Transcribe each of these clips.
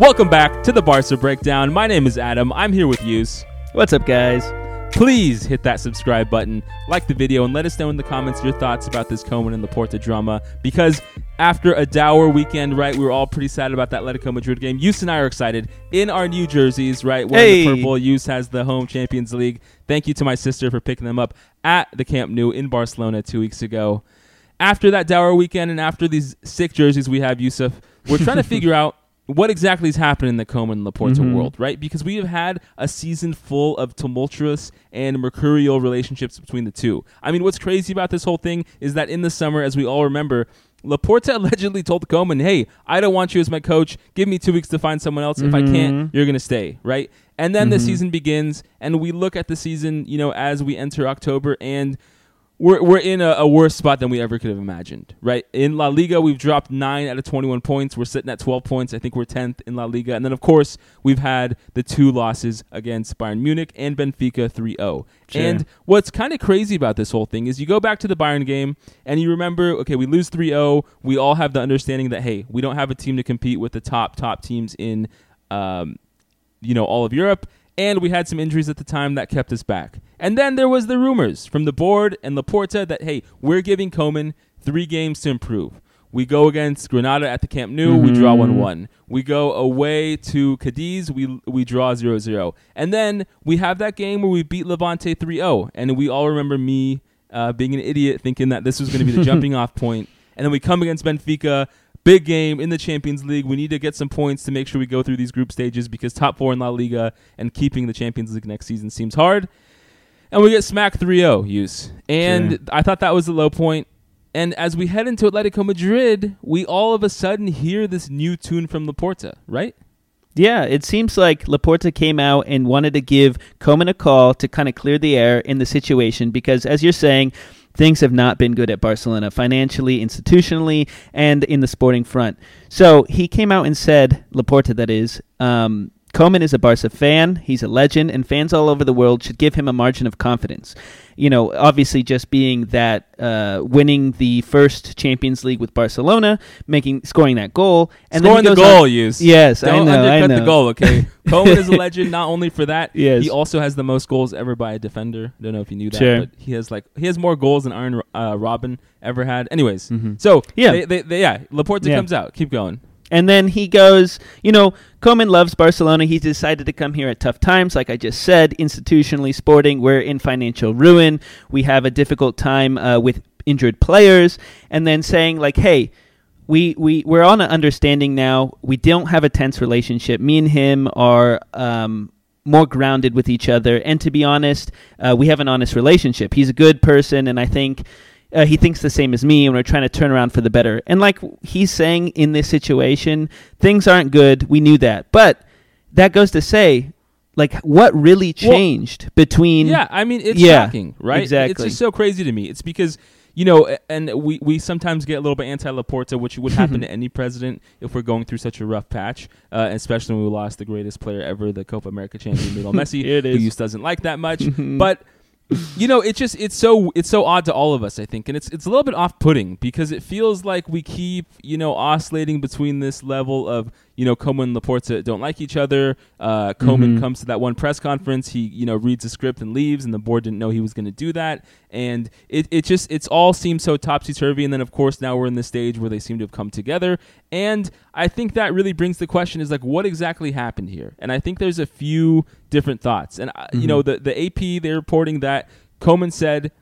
Welcome back to the Barca Breakdown. My name is Adam. I'm here with Yus. What's up, guys? Please hit that subscribe button, like the video, and let us know in the comments your thoughts about this Koeman and Laporta drama. Because after a dour weekend, right, we were all pretty sad about that Atletico Madrid game. Yus and I are excited in our new jerseys, right? Wearing the Hey. purple. Yus has the home Champions League. Thank you to my sister for picking them up at the Camp Nou in Barcelona two weeks ago. After that dour weekend and after these sick jerseys we have, Yusuf, we're trying to figure out what exactly is happening in the Koeman and Laporta Mhm. world, right? Because we have had a season full of tumultuous and mercurial relationships between the two. I mean, what's crazy about this whole thing is that in the summer, as we all remember, Laporta allegedly told Koeman, "Hey, I don't want you as my coach. Give me two weeks to find someone else. If I can't, Mhm. you're gonna stay." Right? And then the Mhm. season begins, and we look at the season, you know, as we enter October, and we're we're in a, a worse spot than we ever could have imagined, right? In La Liga, we've dropped nine out of twenty-one points. We're sitting at twelve points. I think we're tenth in La Liga, and then of course we've had the two losses against Bayern Munich and Benfica 3-0. Sure. And what's kind of crazy about this whole thing is you go back to the Bayern game and you remember, okay, we lose 3-0. We all have the understanding that hey, we don't have a team to compete with the top top teams in, um, you know, all of Europe. And we had some injuries at the time that kept us back. And then there was the rumors from the board and Laporta that hey, we're giving Koeman three games to improve. We go against Granada at the Camp Nou, we draw Mhm. 1-1. We go away to Cadiz, we we draw 0-0. And then we have that game where we beat Levante 3-0 and we all remember me uh, being an idiot thinking that this was going to be the jumping off point. And then we come against Benfica, big game in the Champions League. We need to get some points to make sure we go through these group stages because top 4 in La Liga and keeping the Champions League next season seems hard. And we get smacked 3-0 Yus. And Sure. I thought that was the low point. And as we head into Atletico Madrid, we all of a sudden hear this new tune from Laporta, right? Yeah, it seems like Laporta came out and wanted to give Koeman a call to kind of clear the air in the situation because, as you're saying, things have not been good at Barcelona financially, institutionally, and in the sporting front. So he came out and said, Laporta, that is, um, Koeman is a Barca fan. He's a legend, and fans all over the world should give him a margin of confidence. You know, obviously, just being that uh, winning the first Champions League with Barcelona, making scoring that goal, and Scoring then the he goes on- goal, Yus. Yes, Don't I know. I undercut know. the goal, okay? Koeman is a legend not only for that. Yes. He also has the most goals ever by a defender. I Don't know if you knew that, Sure. but he has like he has more goals than Iron uh, Robin ever had. Anyways, Mhm. so Yeah. they, they, they, yeah, Laporta Yeah. comes out. Keep going. And then he goes, you know, Koeman loves Barcelona. He's decided to come here at tough times, like I just said, institutionally, sporting. We're in financial ruin. We have a difficult time uh, with injured players. And then saying, like, hey, we, we, we're on an understanding now. We don't have a tense relationship. Me and him are um, more grounded with each other. And to be honest, uh, we have an honest relationship. He's a good person, and I think uh, he thinks the same as me, and we're trying to turn around for the better. And like he's saying in this situation, things aren't good. We knew that, but that goes to say, like, what really Well, changed between? Yeah, I mean it's Yeah, shocking, right? exactly. It's just so crazy to me. It's because you know, and we, we sometimes get a little bit anti Laporta, which would happen to any president if we're going through such a rough patch, uh, especially when we lost the greatest player ever, the Copa America champion Lionel Messi, who just doesn't like that much. but you know, it's just it's so it's so odd to all of us, I think, and it's it's a little bit off putting because it feels like we keep you know oscillating between this level of you know Koeman and Laporta don't like each other. Uh, Mhm. comes to that one press conference, he you know reads a script and leaves, and the board didn't know he was going to do that, and it it just it's all seems so topsy turvy, and then of course now we're in the stage where they seem to have come together, and I think that really brings the question is like what exactly happened here, and I think there's a few different thoughts, and uh, you know the the AP they're reporting that Koeman said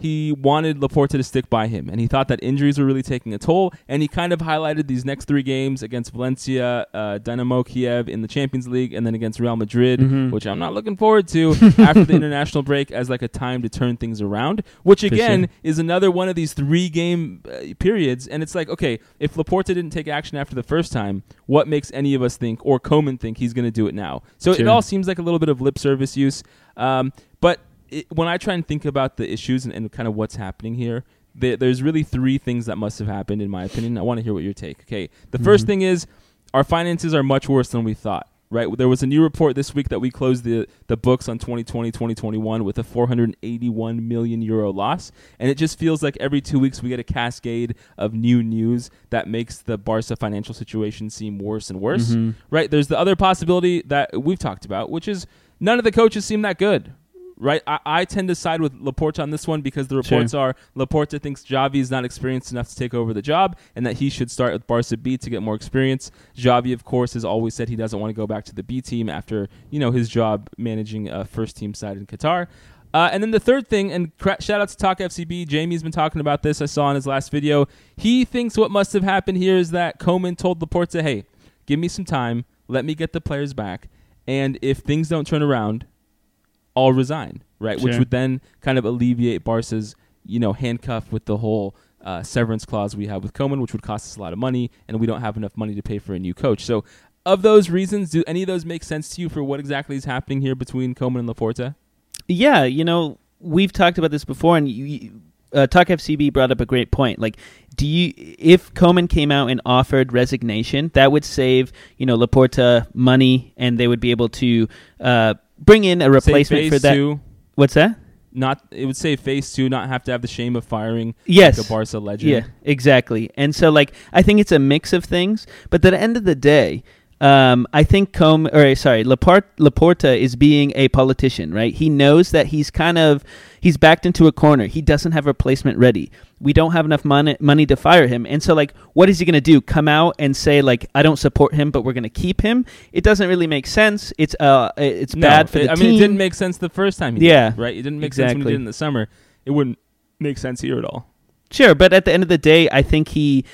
he wanted Laporta to stick by him, and he thought that injuries were really taking a toll. And he kind of highlighted these next three games against Valencia, uh, Dynamo Kiev in the Champions League, and then against Real Madrid, Mhm. which I'm not looking forward to after the international break as like a time to turn things around. Which again sure. is another one of these three game uh, periods, and it's like okay, if Laporta didn't take action after the first time, what makes any of us think or Koeman think he's going to do it now? So it all seems like a little bit of lip service Yus. Um, but it, when I try and think about the issues and, and kind of what's happening here, there, there's really three things that must have happened, in my opinion. I want to hear what your take. Okay, the first Mhm. thing is our finances are much worse than we thought. right? There was a new report this week that we closed the the books on 2020 2021 with a 481 million euro loss, and it just feels like every 2 weeks we get a cascade of new news that makes the Barca financial situation seem worse and worse. Mhm. Right? There's the other possibility that we've talked about, which is none of the coaches seem that good. Right, I, I tend to side with Laporta on this one because the Sure. reports are Laporta thinks Xavi is not experienced enough to take over the job, and that he should start with Barca B to get more experience. Xavi, of course, has always said he doesn't want to go back to the B team after you know his job managing a first team side in Qatar. Uh, and then the third thing, and cra- shout out to Talk FCB. Jamie's been talking about this. I saw in his last video. He thinks what must have happened here is that Koeman told Laporta, "Hey, give me some time. Let me get the players back, and if things don't turn around, I'll resign." Right, which would then kind of alleviate Barca's you know handcuff with the whole uh, severance clause we have with Koeman, which would cost us a lot of money, and we don't have enough money to pay for a new coach. So, of those reasons, do any of those make sense to you for what exactly is happening here between Koeman and Laporta? Yeah, you know, we've talked about this before, and you, you- uh, Talk FCB brought up a great point. Like, do you, if Koeman came out and offered resignation, that would save you know Laporta money, and they would be able to uh, bring in a replacement for that. Two, What's that? not it would say phase two, not have to have the shame of firing Yes. like a Barca legend. Yeah, exactly. And so, like, I think it's a mix of things. But at the end of the day, um, I think Com or sorry, Laport- Laporta is being a politician, right? He knows that he's kind of he's backed into a corner. He doesn't have a replacement ready. We don't have enough money money to fire him. And so, like, what is he going to do? Come out and say like, I don't support him, but we're going to keep him? It doesn't really make sense. It's uh, it's No, bad for it- the I team. mean, it didn't make sense the first time. He Yeah, did right. It didn't make sense when he did it in the summer. It wouldn't make sense here at all. Sure, but at the end of the day, I think he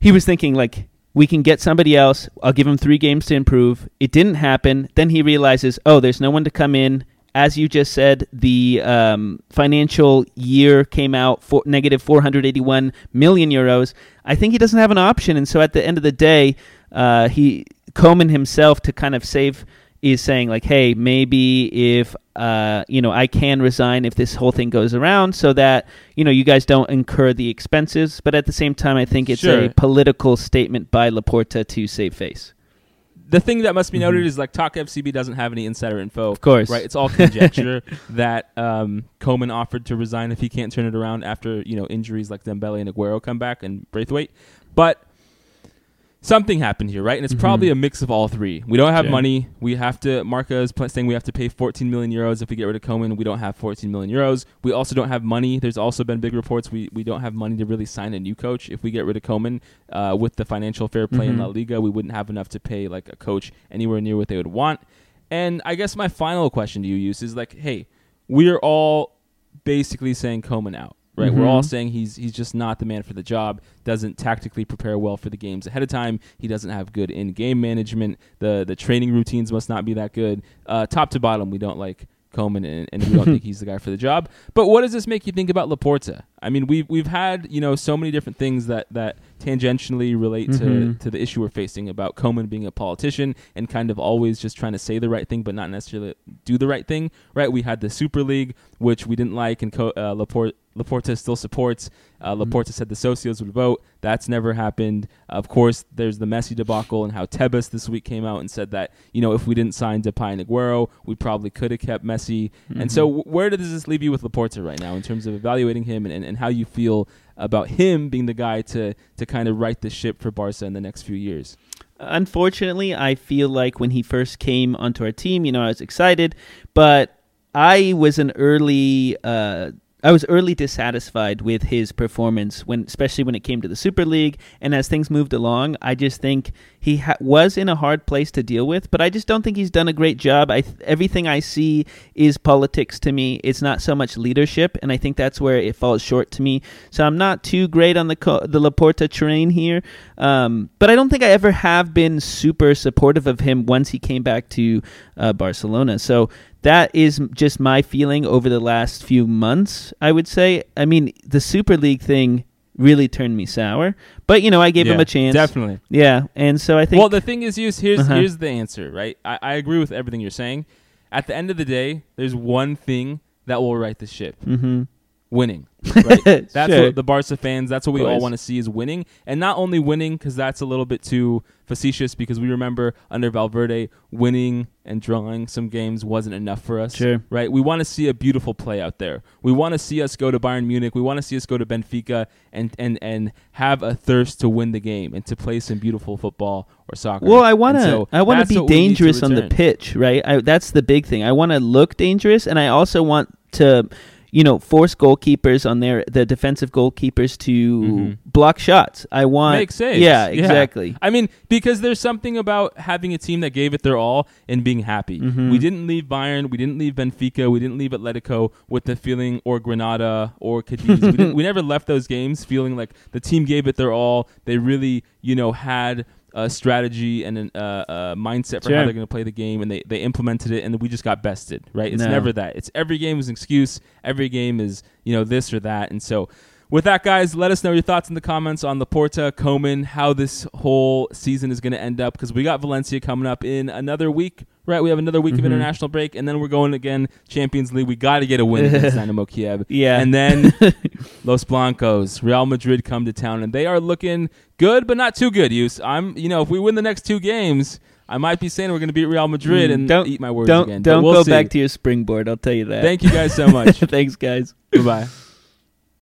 he was thinking like we can get somebody else. I'll give him 3 games to improve. It didn't happen. Then he realizes, "Oh, there's no one to come in." As you just said, the um, financial year came out for negative 481 million euros. I think he doesn't have an option, and so at the end of the day, uh, he Koeman himself to kind of save is saying like, hey, maybe if uh, you know I can resign if this whole thing goes around, so that you know you guys don't incur the expenses. But at the same time, I think it's Sure. a political statement by Laporta to save face. The thing that must be noted Mhm. is like Talk FCB doesn't have any insider info. Of course, Right, it's all conjecture that um, Koeman offered to resign if he can't turn it around after you know injuries like Dembele and Aguero come back and Braithwaite. But something happened here, right? And it's Mhm. probably a mix of all three. We don't have money. We have to. Marca is saying we have to pay 14 million euros if we get rid of Koeman. We don't have 14 million euros. We also don't have money. There's also been big reports we we don't have money to really sign a new coach if we get rid of Koeman. Uh, with the financial fair play in Mhm. La Liga, we wouldn't have enough to pay like a coach anywhere near what they would want. And I guess my final question to you, Yus, is like, hey, we're all basically saying Koeman out, right? We're all Mhm. saying he's he's just not the man for the job. Doesn't tactically prepare well for the games ahead of time. He doesn't have good in-game management. The the training routines must not be that good. Uh, top to bottom, we don't like Koeman, and, and we don't think he's the guy for the job. But what does this make you think about Laporta? I mean, we've we've had you know so many different things that that tangentially relate to Mhm. to the issue we're facing about Koeman being a politician and kind of always just trying to say the right thing but not necessarily do the right thing. Right? We had the Super League, which we didn't like, and Co- uh, Laporte. Laporta still supports. Uh, Mhm. Laporta said the socios would vote. That's never happened. Of course, there's the Messi debacle and how Tebas this week came out and said that you know if we didn't sign Depay and Aguero, we probably could have kept Messi. And so, Mhm. w- where does this leave you with Laporta right now in terms of evaluating him and, and, and how you feel about him being the guy to to kind of right the ship for Barca in the next few years? Unfortunately, I feel like when he first came onto our team, you know, I was excited, but I was an early uh I was early dissatisfied with his performance when especially when it came to the Super League and as things moved along, I just think he ha- was in a hard place to deal with, but I just don't think he's done a great job. I th- everything I see is politics to me. It's not so much leadership, and I think that's where it falls short to me. So I'm not too great on the co- the Laporta train here, um, but I don't think I ever have been super supportive of him once he came back to uh, Barcelona. So that is just my feeling over the last few months. I would say. I mean, the Super League thing really turned me sour, but you know, I gave him a chance. Definitely. Yeah, and so I think. Well, the thing is, Yus, here's Uh-huh. here's the answer, right? I, I agree with everything you're saying. At the end of the day, there's one thing that will right the ship. hmm winning. Right? That's Sure. what the Barca fans. That's what we all want to see is winning, and not only winning because that's a little bit too facetious. Because we remember under Valverde, winning and drawing some games wasn't enough for us. Sure. Right? We want to see a beautiful play out there. We want to see us go to Bayern Munich. We want to see us go to Benfica and and and have a thirst to win the game and to play some beautiful football or soccer. Well, I want so I want to be what we need to dangerous on the pitch, right? I, that's the big thing. I want to look dangerous, and I also want to, you know, force goalkeepers on their the defensive goalkeepers to Mhm. block shots. I want Make saves. Yeah, Yeah. exactly. I mean, because there's something about having a team that gave it their all and being happy. Mhm. We didn't leave Bayern, we didn't leave Benfica, we didn't leave Atletico with the feeling, or Granada, or Cadiz. we, didn't, we never left those games feeling like the team gave it their all. They really, you know, had a strategy and a uh, uh, mindset for how they're going to play the game, and they, they implemented it, and we just got bested. Right? It's No. never that. It's every game is an excuse. Every game is you know this or that, and so. With that, guys, let us know your thoughts in the comments on Laporta, Koeman, how this whole season is going to end up because we got Valencia coming up in another week, right? We have another week Mhm. of international break, and then we're going again Champions League. We got to get a win against Dynamo Kiev, Yeah. and then Los Blancos, Real Madrid come to town, and they are looking good, but not too good. Yus I'm, you know, if we win the next two games, I might be saying we're going to beat Real Madrid Mm, and don't- eat my words don't again. don't we'll go see. back to your springboard. I'll tell you that. Thank you guys so much. Thanks, guys. Goodbye.